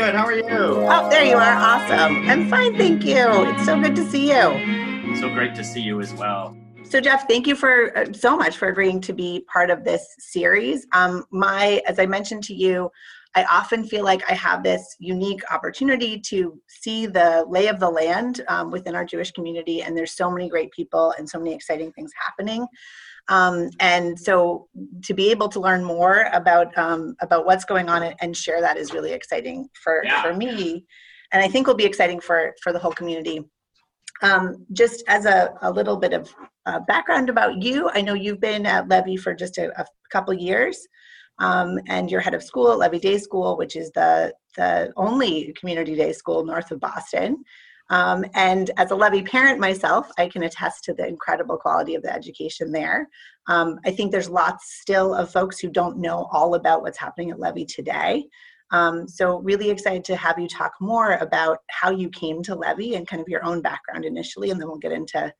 good. How are you? Oh, there you are. Awesome. I'm fine, thank you. It's so good to see you. So great to see you as well. So, Jeff, thank you for uh, so much for agreeing to be part of this series. Um, my, as I mentioned to you, I often feel like I have this unique opportunity to see the lay of the land um, within our Jewish community, and there's so many great people and so many exciting things happening. Um, and so, to be able to learn more about um, about what's going on and share that is really exciting for yeah. for me, and I think will be exciting for for the whole community. Um, just as a, a little bit of uh, background about you, I know you've been at Levey for just a, a couple years um, and you're head of school at Levey Day School, which is the the only community day school north of Boston. Um, and as a Levey parent myself, I can attest to the incredible quality of the education there. Um, I think there's lots still of folks who don't know all about what's happening at Levey today. Um, so really excited to have you talk more about how you came to Levey and kind of your own background initially, and then we'll get into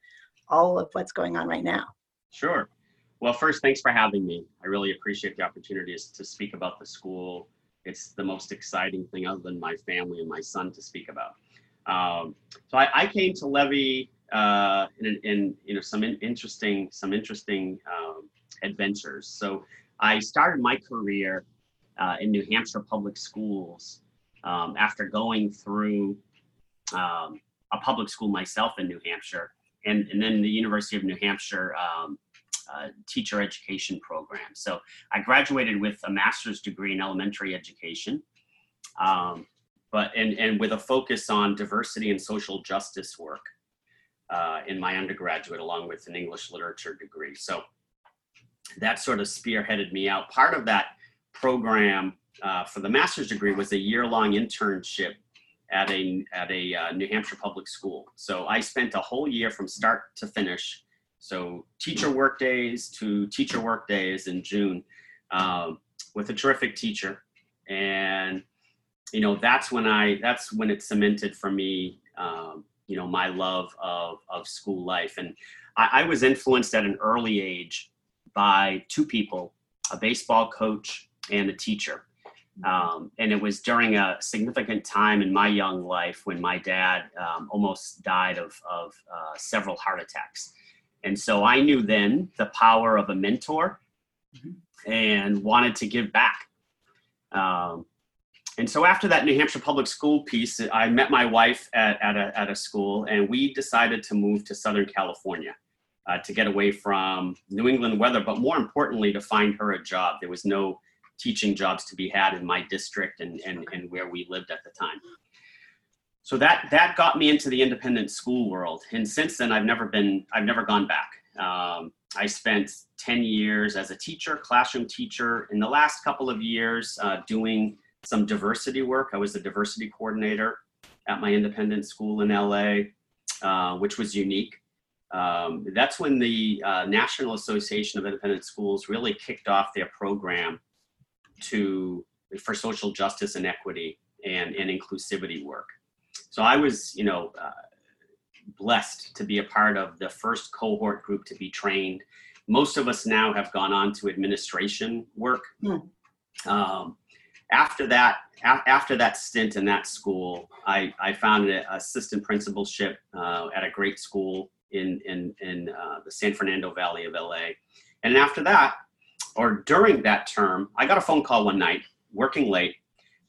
all of what's going on right now. Sure. Well, first, thanks for having me. I really appreciate the opportunity to speak about the school. It's the most exciting thing other than my family and my son to speak about. Um, so I, I, came to Levey uh, in, in, you know some in, interesting some interesting um, adventures. So I started my career uh, in New Hampshire public schools um, after going through um, a public school myself in New Hampshire, and, and then the University of New Hampshire um, uh, teacher education program. So I graduated with a master's degree in elementary education, um, but and, and with a focus on diversity and social justice work uh, in my undergraduate, along with an English literature degree. So that sort of spearheaded me out. Part of that program uh, for the master's degree was a year-long internship at a at a uh, New Hampshire public school. So I spent a whole year from start to finish so teacher work days to teacher work days in June um, with a terrific teacher. And, you know, that's when I, that's when it cemented for me, um, you know, my love of, of school life. And I, I was influenced at an early age by two people, a baseball coach and a teacher. Um, and it was during a significant time in my young life when my dad um, almost died of, of uh, several heart attacks. And so I knew then the power of a mentor mm-hmm. and wanted to give back. Um, and so after that New Hampshire public school piece, I met my wife at, at, a, at a school and we decided to move to Southern California uh, to get away from New England weather, but more importantly, to find her a job. There was no teaching jobs to be had in my district and, and, and where we lived at the time. So that that got me into the independent school world and since then i've never been i've never gone back. Um, i spent 10 years as a teacher classroom teacher in the last couple of years uh, doing some diversity work i was a diversity coordinator at my independent school in la uh, which was unique um, that's when the uh, national association of independent schools really kicked off their program to for social justice and equity and, and inclusivity work so I was, you know, uh, blessed to be a part of the first cohort group to be trained. Most of us now have gone on to administration work. Mm. Um, after that, a- after that stint in that school, I, I found an assistant principalship uh, at a great school in in in uh, the San Fernando Valley of LA. And after that, or during that term, I got a phone call one night, working late,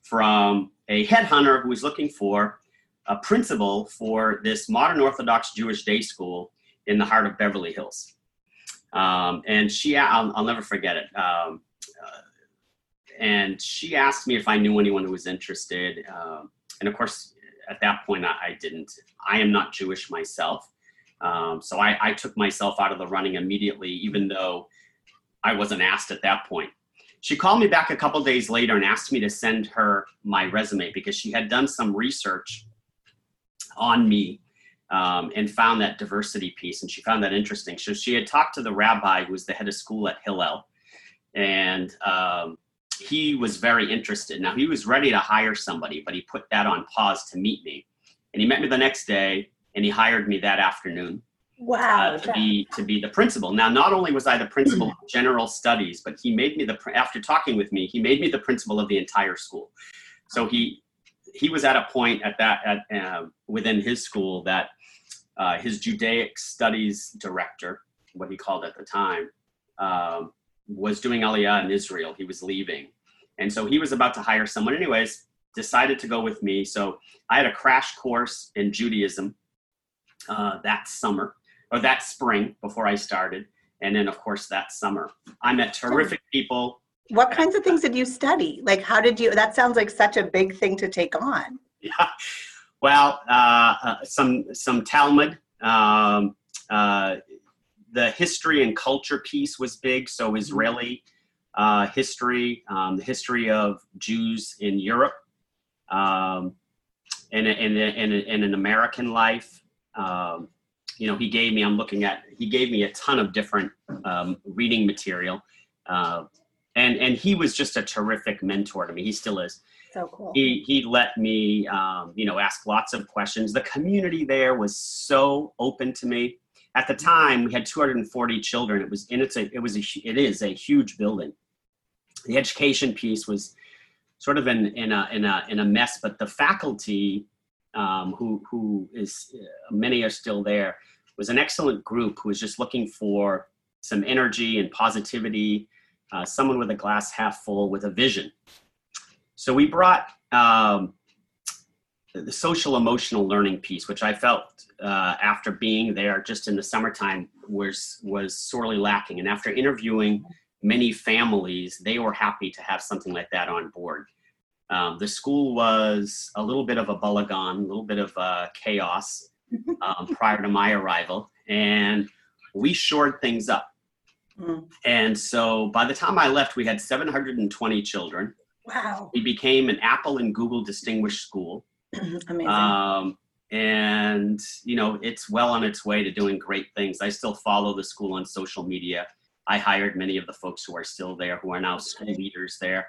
from a headhunter who was looking for a principal for this modern Orthodox Jewish day school in the heart of Beverly Hills. Um, and she, I'll, I'll, never forget it. Um, uh, and she asked me if I knew anyone who was interested. Um, and of course, at that point, I, I, didn't. I am not Jewish myself. Um, so I, I took myself out of the running immediately, even though I wasn't asked at that point. She called me back a couple days later and asked me to send her my resume because she had done some research on me um, and found that diversity piece, and she found that interesting. So she had talked to the rabbi who was the head of school at Hillel, and um, he was very interested. Now he was ready to hire somebody, but he put that on pause to meet me, and he met me the next day, and he hired me that afternoon. Wow! Uh, to be to be the principal. Now, not only was I the principal of general studies, but he made me the after talking with me, he made me the principal of the entire school. So he he was at a point at that at, uh, within his school that uh, his Judaic studies director, what he called at the time, um, was doing Aliyah in Israel. He was leaving, and so he was about to hire someone. Anyways, decided to go with me. So I had a crash course in Judaism uh, that summer or that spring before I started, and then of course that summer I met terrific people. What kinds of things did you study? Like, how did you? That sounds like such a big thing to take on. Yeah, well, uh, uh, some some Talmud. Um, uh, the history and culture piece was big. So mm-hmm. Israeli uh, history, um, the history of Jews in Europe, um, and, and, and, and an American life. Um, you know, he gave me. I'm looking at. He gave me a ton of different um, reading material, uh, and and he was just a terrific mentor to me. He still is. So cool. He he let me, um, you know, ask lots of questions. The community there was so open to me. At the time, we had 240 children. It was, and it's a, it was a, it is a huge building. The education piece was sort of in in a in a in a mess, but the faculty, um, who who is uh, many are still there, was an excellent group who was just looking for some energy and positivity, uh, someone with a glass half full with a vision so we brought um, the social emotional learning piece, which I felt uh, after being there just in the summertime was was sorely lacking. And after interviewing many families, they were happy to have something like that on board. Um, the school was a little bit of a balagan, a little bit of uh, chaos um, prior to my arrival, and we shored things up. Mm. And so by the time I left, we had 720 children. Wow. We became an Apple and Google distinguished school. Amazing. Um, and, you know, it's well on its way to doing great things. I still follow the school on social media. I hired many of the folks who are still there, who are now school leaders there.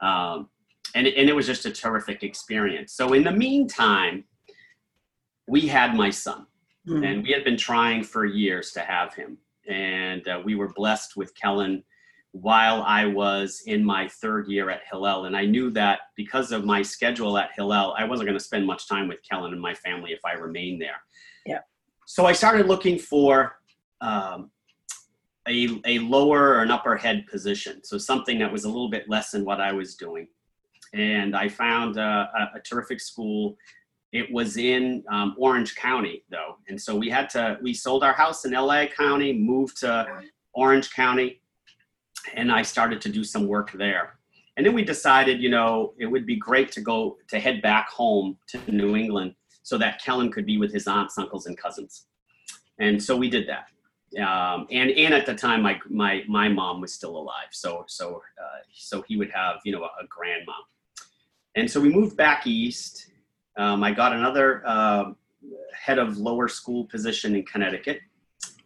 Um, and, and it was just a terrific experience. So, in the meantime, we had my son, mm. and we had been trying for years to have him. And uh, we were blessed with Kellen while I was in my third year at Hillel. And I knew that because of my schedule at Hillel, I wasn't going to spend much time with Kellen and my family if I remained there. Yeah. So I started looking for um, a, a lower or an upper head position. So something that was a little bit less than what I was doing. And I found uh, a, a, terrific school. It was in um, Orange County, though. And so we had to, we sold our house in LA County, moved to Orange County and I started to do some work there. And then we decided, you know, it would be great to go to head back home to New England so that Kellen could be with his aunts, uncles, and cousins. And so we did that. Um, and and at the time, my my my mom was still alive, so so uh, so he would have you know a, a grandmom. And so we moved back east. Um, I got another uh, head of lower school position in Connecticut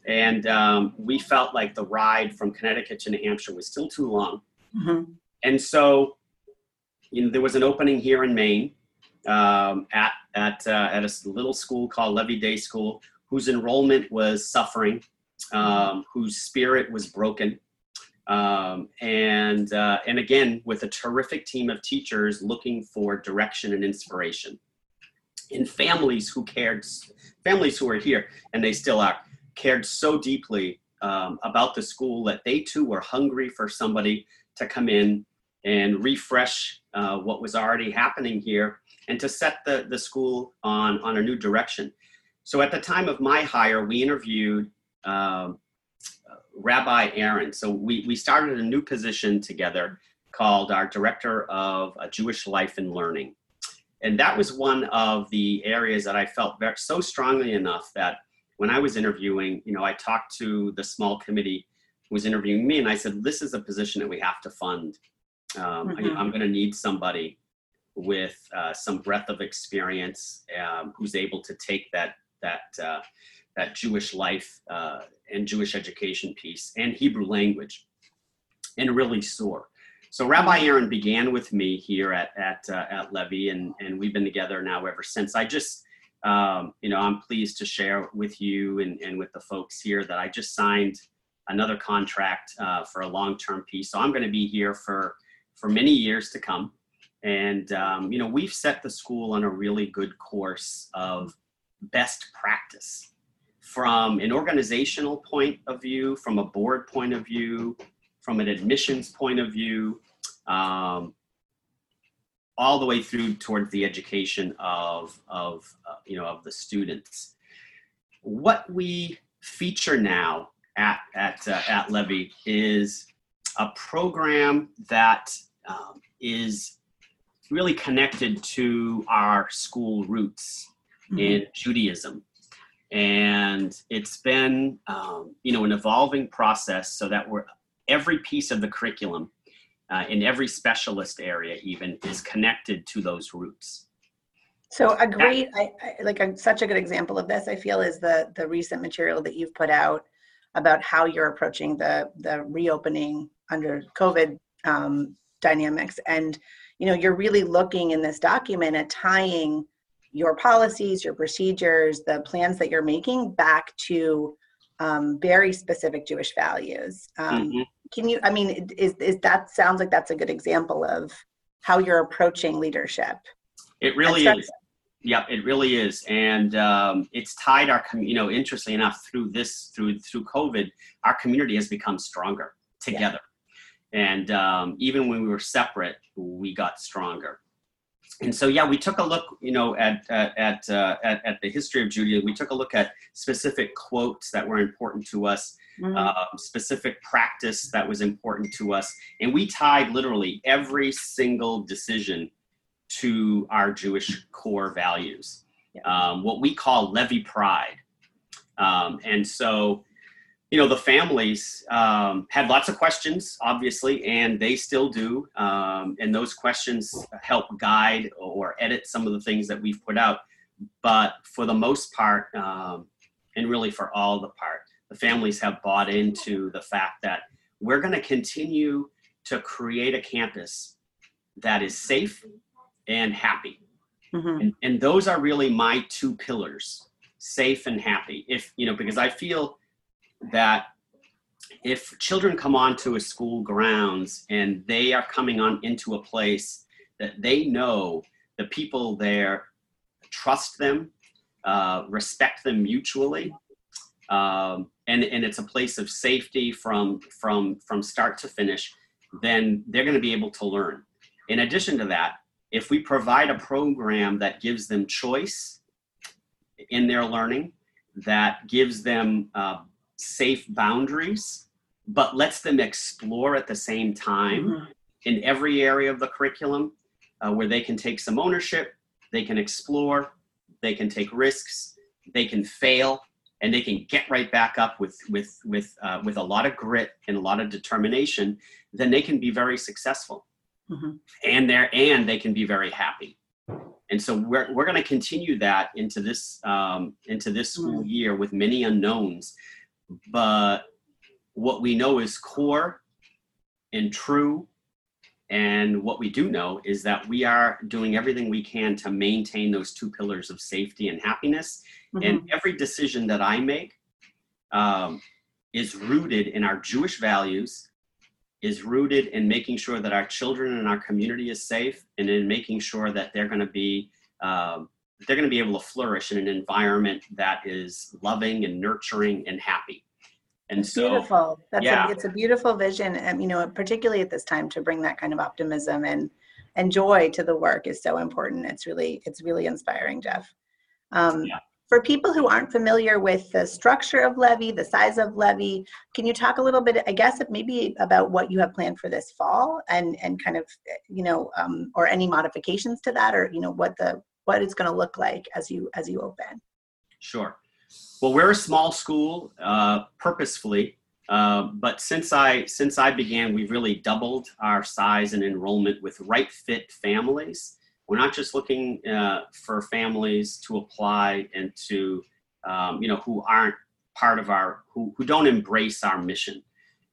and um, we felt like the ride from Connecticut to New Hampshire was still too long. Mm-hmm. And so, you know, there was an opening here in Maine um, at at uh, at a little school called Levey Day School, whose enrollment was suffering, um, whose spirit was broken, um, and uh, and again with a terrific team of teachers looking for direction and inspiration and families who cared, families who are here and they still are cared so deeply um, about the school that they too were hungry for somebody to come in and refresh uh, what was already happening here and to set the, the school on, on a new direction. So at the time of my hire, we interviewed um, Rabbi Aaron. So we, we started a new position together called our Director of uh, Jewish Life and Learning. And that was one of the areas that I felt so strongly enough that when I was interviewing, you know, I talked to the small committee who was interviewing me, and I said, "This is a position that we have to fund. Um, mm-hmm. I, am going to need somebody with uh, some breadth of experience um, who's able to take that that uh, that Jewish life uh, and Jewish education piece and Hebrew language, and really soar." So Rabbi Aaron began with me here at at uh, at Levey, and and we've been together now ever since. I just um, you know, I'm pleased to share with you and, and with the folks here that I just signed another contract uh, for a long-term piece. So I'm going to be here for for many years to come. And, um, you know, we've set the school on a really good course of best practice from an organizational point of view, from a board point of view, from an admissions point of view, um, all the way through towards the education of, of uh, you know, of the students. What we feature now at, at, uh, at Levey is a program that um, is really connected to our school roots Mhm. in Judaism. And it's been, um, you know, an evolving process so that we're every piece of the curriculum uh, in every specialist area even is connected to those roots. So a great, I, I, like a, such a good example of this, I feel, is the the recent material that you've put out about how you're approaching the the reopening under COVID um, dynamics, and you know you're really looking in this document at tying your policies, your procedures, the plans that you're making back to um, very specific Jewish values. Um, Mhm. Can you? I mean, is is that sounds like that's a good example of how you're approaching leadership? It really That's- is. Yep, it really is, and um, it's tied our, com- you know, interestingly enough, through this, through through COVID, our community has become stronger together, and um, even when we were separate, we got stronger. And so, yeah, we took a look, you know, at at at, uh, at, at the history of Judaism. We took a look at specific quotes that were important to us, Mhm. uh, specific practice that was important to us, and we tied literally every single decision to our Jewish core values, Yeah. um, what we call Levey pride. Um, and so, you know, the families um, had lots of questions, obviously, and they still do. Um, and those questions help guide or edit some of the things that we've put out. But for the most part, um, and really for all the part, the families have bought into the fact that we're going to continue to create a campus that is safe and happy. Mhm. And, and those are really my two pillars safe and happy. If, you know, because I feel that if children come onto a school grounds and they are coming on into a place that they know the people there trust them, uh, respect them mutually, um, and, and it's a place of safety from, from, from start to finish, then they're going to be able to learn. In addition to that, if we provide a program that gives them choice in their learning, that gives them uh, safe boundaries, but lets them explore at the same time Mhm. in every area of the curriculum uh, where they can take some ownership, they can explore, they can take risks, they can fail, and they can get right back up with with with uh, with a lot of grit and a lot of determination. Then they can be very successful, Mhm. and they and they can be very happy. And so we're we're going to continue that into this um, into this school year with many unknowns, but what we know is core and true and what we do know is that we are doing everything we can to maintain those two pillars of safety and happiness. Mhm. And every decision that I make um, is rooted in our Jewish values, is rooted in making sure that our children and our community is safe, and in making sure that they're going to be um, they're going to be able to flourish in an environment that is loving and nurturing and happy. And It's so, beautiful. That's yeah. a, it's a beautiful vision, and you know, particularly at this time, to bring that kind of optimism and and joy to the work is so important. It's really it's really inspiring, Jeff. Um, Yeah. For people who aren't familiar with the structure of Levey, the size of Levey, can you talk a little bit, I guess, maybe about what you have planned for this fall, and and kind of, you know, um, or any modifications to that, or you know, what the what it's going to look like as you as you open. Sure. Well, we're a small school, uh, purposefully, uh, but since I since I began, we've really doubled our size and enrollment with right fit families. We're not just looking uh, for families to apply and to um, you know who aren't part of our who who don't embrace our mission.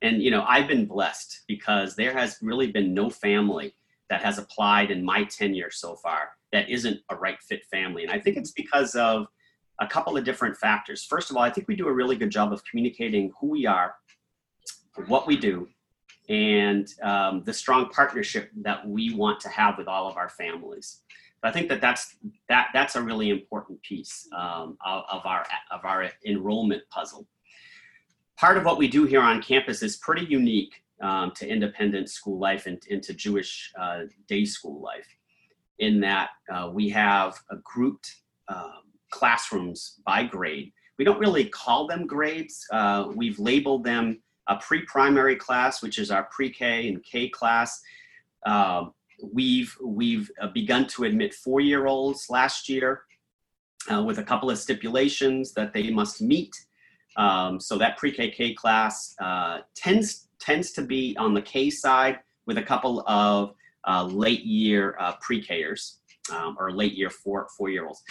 And you know, I've been blessed because there has really been no family that has applied in my tenure so far that isn't a right fit family. And I think it's because of a couple of different factors. First of all, I think we do a really good job of communicating who we are, what we do, and um, the strong partnership that we want to have with all of our families. I think that that's that that's a really important piece um, of, of, our of our enrollment puzzle. Part of what we do here on campus is pretty unique um, to independent school life and, and to Jewish uh, day school life, in that uh, we have grouped um, classrooms by grade. We don't really call them grades. Uh, we've labeled them a pre-primary class, which is our pre-K and K class. Um, we've we've uh, begun to admit four-year-olds last year uh, with a couple of stipulations that they must meet. Um, so that pre-KK class uh, tends tends to be on the K side with a couple of uh, late year uh, pre-Kers um, or late year four four-year-olds.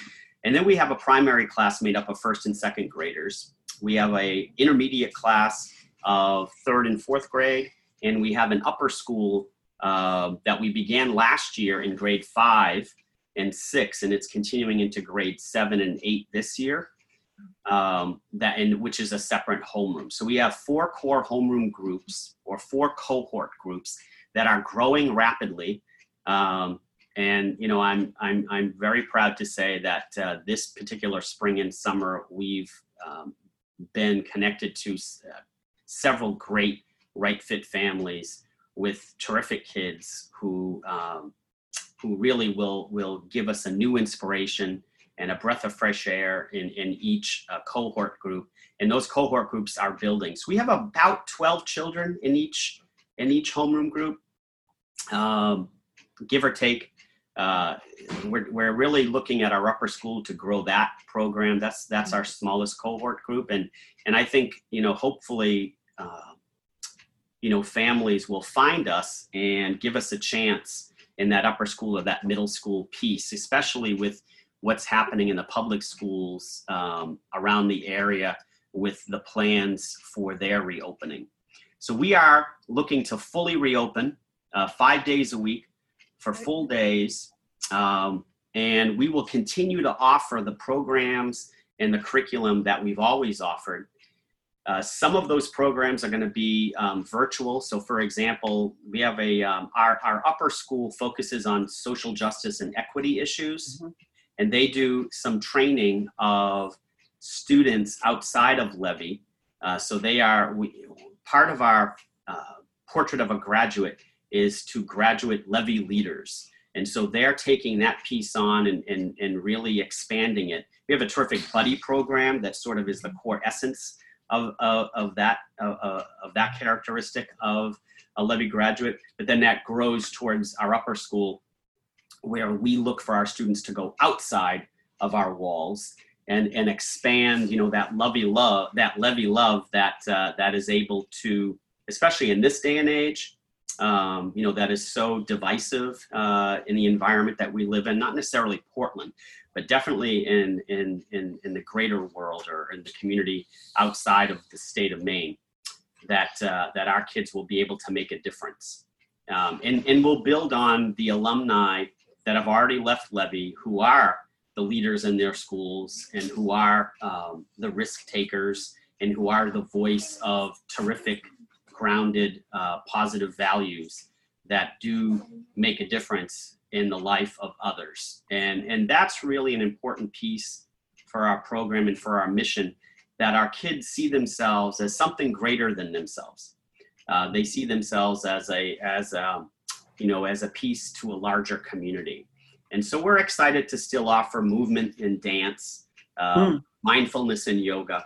And then we have a primary class made up of first and second graders. We have a intermediate class of third and fourth grade, and we have an upper school uh, that we began last year in grade five and six, and it's continuing into grade seven and eight this year. Um, that and which is a separate homeroom. So we have four core homeroom groups or four cohort groups that are growing rapidly. Um, and you know, I'm I'm I'm very proud to say that uh, this particular spring and summer we've um, been connected to uh, several great right fit families with terrific kids who um, who really will will give us a new inspiration and a breath of fresh air in in each uh, cohort group and those cohort groups are building so we have about 12 children in each in each homeroom group um, give or take uh, we're, we're really looking at our upper school to grow that program that's that's our smallest cohort group and and i think you know hopefully uh, you know, families will find us and give us a chance in that upper school or that middle school piece, especially with what's happening in the public schools um, around the area with the plans for their reopening. So we are looking to fully reopen uh, five days a week for full days. Um, and we will continue to offer the programs and the curriculum that we've always offered uh, some of those programs are going to be um, virtual. So, for example, we have a um, our our upper school focuses on social justice and equity issues, mm-hmm. and they do some training of students outside of Levey. Uh, so they are we, part of our uh, portrait of a graduate is to graduate Levey leaders. And so they're taking that piece on and, and, and really expanding it. We have a terrific buddy program that sort of is the core essence of, of, of that of, of that characteristic of a Levey graduate, but then that grows towards our upper school where we look for our students to go outside of our walls and, and expand, you know, that Levey love, that Levey love that, uh, that is able to, especially in this day and age, um, you know, that is so divisive uh, in the environment that we live in, not necessarily Portland, but definitely in, in, in, in the greater world or in the community outside of the state of Maine, that, uh, that our kids will be able to make a difference. Um, and, and we'll build on the alumni that have already left Levey who are the leaders in their schools and who are um, the risk takers and who are the voice of terrific, grounded, uh, positive values that do make a difference in the life of others. And, and that's really an important piece for our program and for our mission that our kids see themselves as something greater than themselves. Uh, they see themselves as a, as a, you know, as a piece to a larger community. And so we're excited to still offer movement and dance, uh, mm. mindfulness and yoga,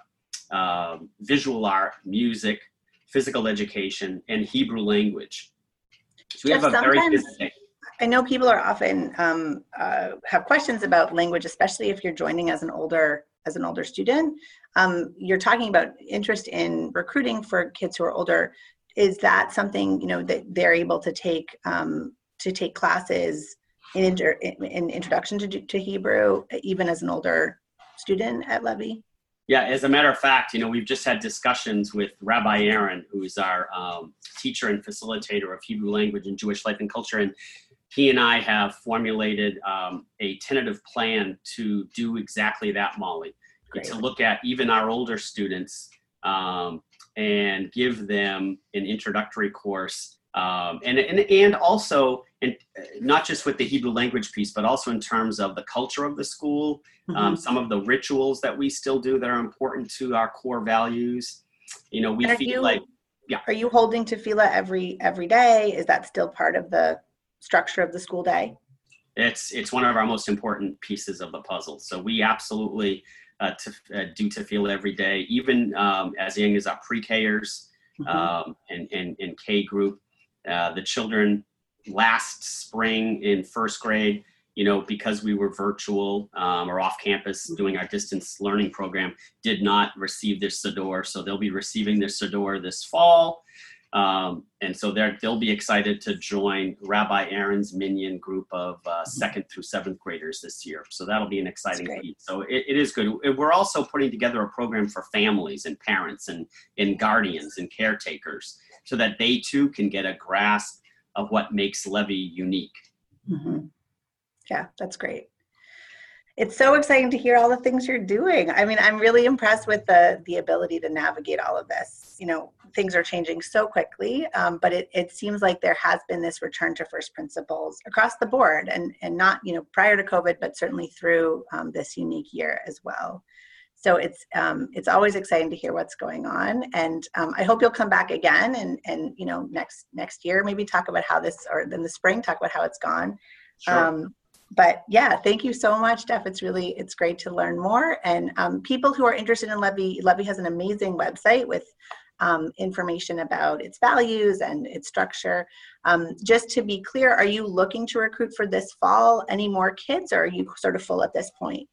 uh, visual art, music, physical education, and Hebrew language. So we have a very busy day. I know people are often um, uh, have questions about language, especially if you're joining as an older as an older student. Um, you're talking about interest in recruiting for kids who are older. Is that something you know that they're able to take um, to take classes in, inter, in introduction to, to Hebrew, even as an older student at Levey? Yeah, as a matter of fact, you know, we've just had discussions with Rabbi Aaron, who's our um, teacher and facilitator of Hebrew language and Jewish life and culture, and he and I have formulated um, a tentative plan to do exactly that, Molly. Great. To look at even our older students um, and give them an introductory course um, and, and, and also and not just with the hebrew language piece but also in terms of the culture of the school um, mm-hmm. um, some of the rituals that we still do that are important to our core values. You know we feel you, like yeah. are you holding tefillah every every day? Is that still part of the structure of the school day? It's it's one of our most important pieces of the puzzle. So we absolutely uh, to uh, do tefillah every day even um, as young as our pre-kers mm-hmm. um, and, and, and k group. Uh, the children last spring in first grade you know, because we were virtual um, or off campus doing our distance learning program, did not receive their Siddur. So they'll be receiving their Siddur this fall. Um, and so they'll be excited to join Rabbi Aaron's Minyan group of uh, second through seventh graders this year. So that'll be an exciting piece. So it, it is good. We're also putting together a program for families and parents and, and guardians and caretakers so that they too can get a grasp of what makes Levey unique. Mm-hmm yeah, that's great. It's so exciting to hear all the things you're doing. I mean, I'm really impressed with the the ability to navigate all of this. You know, things are changing so quickly, um, but it, it seems like there has been this return to first principles across the board, and and not you know prior to COVID, but certainly through um, this unique year as well. So it's um, it's always exciting to hear what's going on, and um, I hope you'll come back again and and you know next next year maybe talk about how this or in the spring talk about how it's gone. Sure. Um, but yeah, thank you so much, Steph. It's really it's great to learn more. And um, people who are interested in Levey, Levey has an amazing website with um, information about its values and its structure. Um, just to be clear, are you looking to recruit for this fall any more kids, or are you sort of full at this point?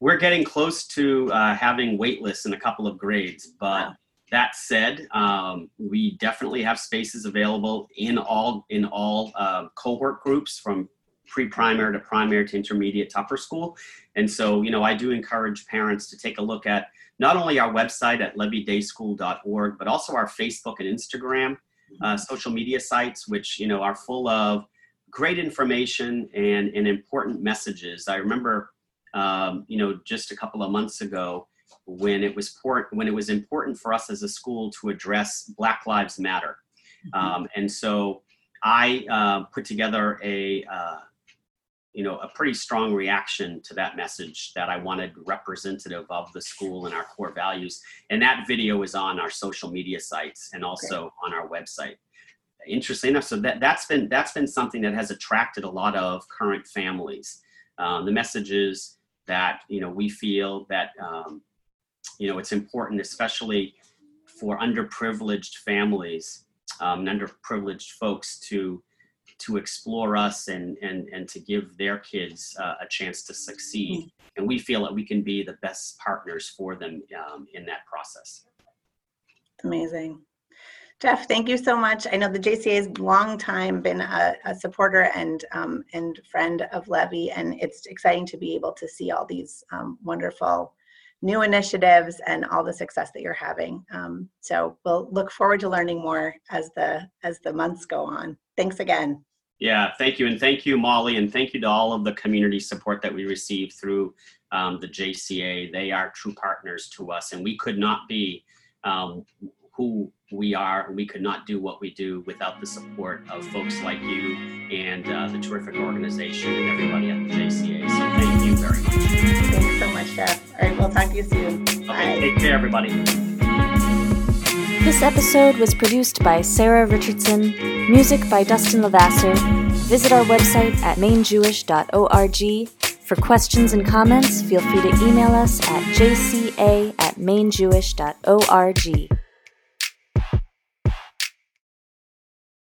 We're getting close to uh, having waitlists in a couple of grades, but. Wow. That said, um, we definitely have spaces available in all in all uh, cohort groups from pre-primary to primary to intermediate to upper school. And so, you know, I do encourage parents to take a look at not only our website at leveydayschool.org, but also our Facebook and Instagram uh, social media sites, which, you know, are full of great information and, and important messages. I remember, um, you know, just a couple of months ago when it was port, when it was important for us as a school to address Black Lives Matter. Mm-hmm. Um, and so I uh, put together a, uh, you know a pretty strong reaction to that message that i wanted representative of the school and our core values and that video is on our social media sites and also okay. on our website interesting enough so that, that's been that's been something that has attracted a lot of current families um, the messages that you know we feel that um, you know it's important especially for underprivileged families um, and underprivileged folks to to explore us and and and to give their kids uh, a chance to succeed. Mm. And we feel that we can be the best partners for them um, in that process. Amazing. Jeff, thank you so much. I know the JCA has long time been a, a supporter and um, and friend of Levey, and it's exciting to be able to see all these um, wonderful new initiatives and all the success that you're having. Um, so we'll look forward to learning more as the as the months go on. Thanks again. Yeah, thank you. And thank you, Molly. And thank you to all of the community support that we receive through um, the JCA. They are true partners to us. And we could not be um, who we are. We could not do what we do without the support of folks like you and uh, the terrific organization and everybody at the JCA. So thank you very much. Thanks so much, Jeff. All right, we'll talk to you soon. Okay, Bye. take care, everybody. This episode was produced by Sarah Richardson, music by Dustin Lavasser. Visit our website at mainejewish.org. For questions and comments, feel free to email us at jca at mainejewish.org.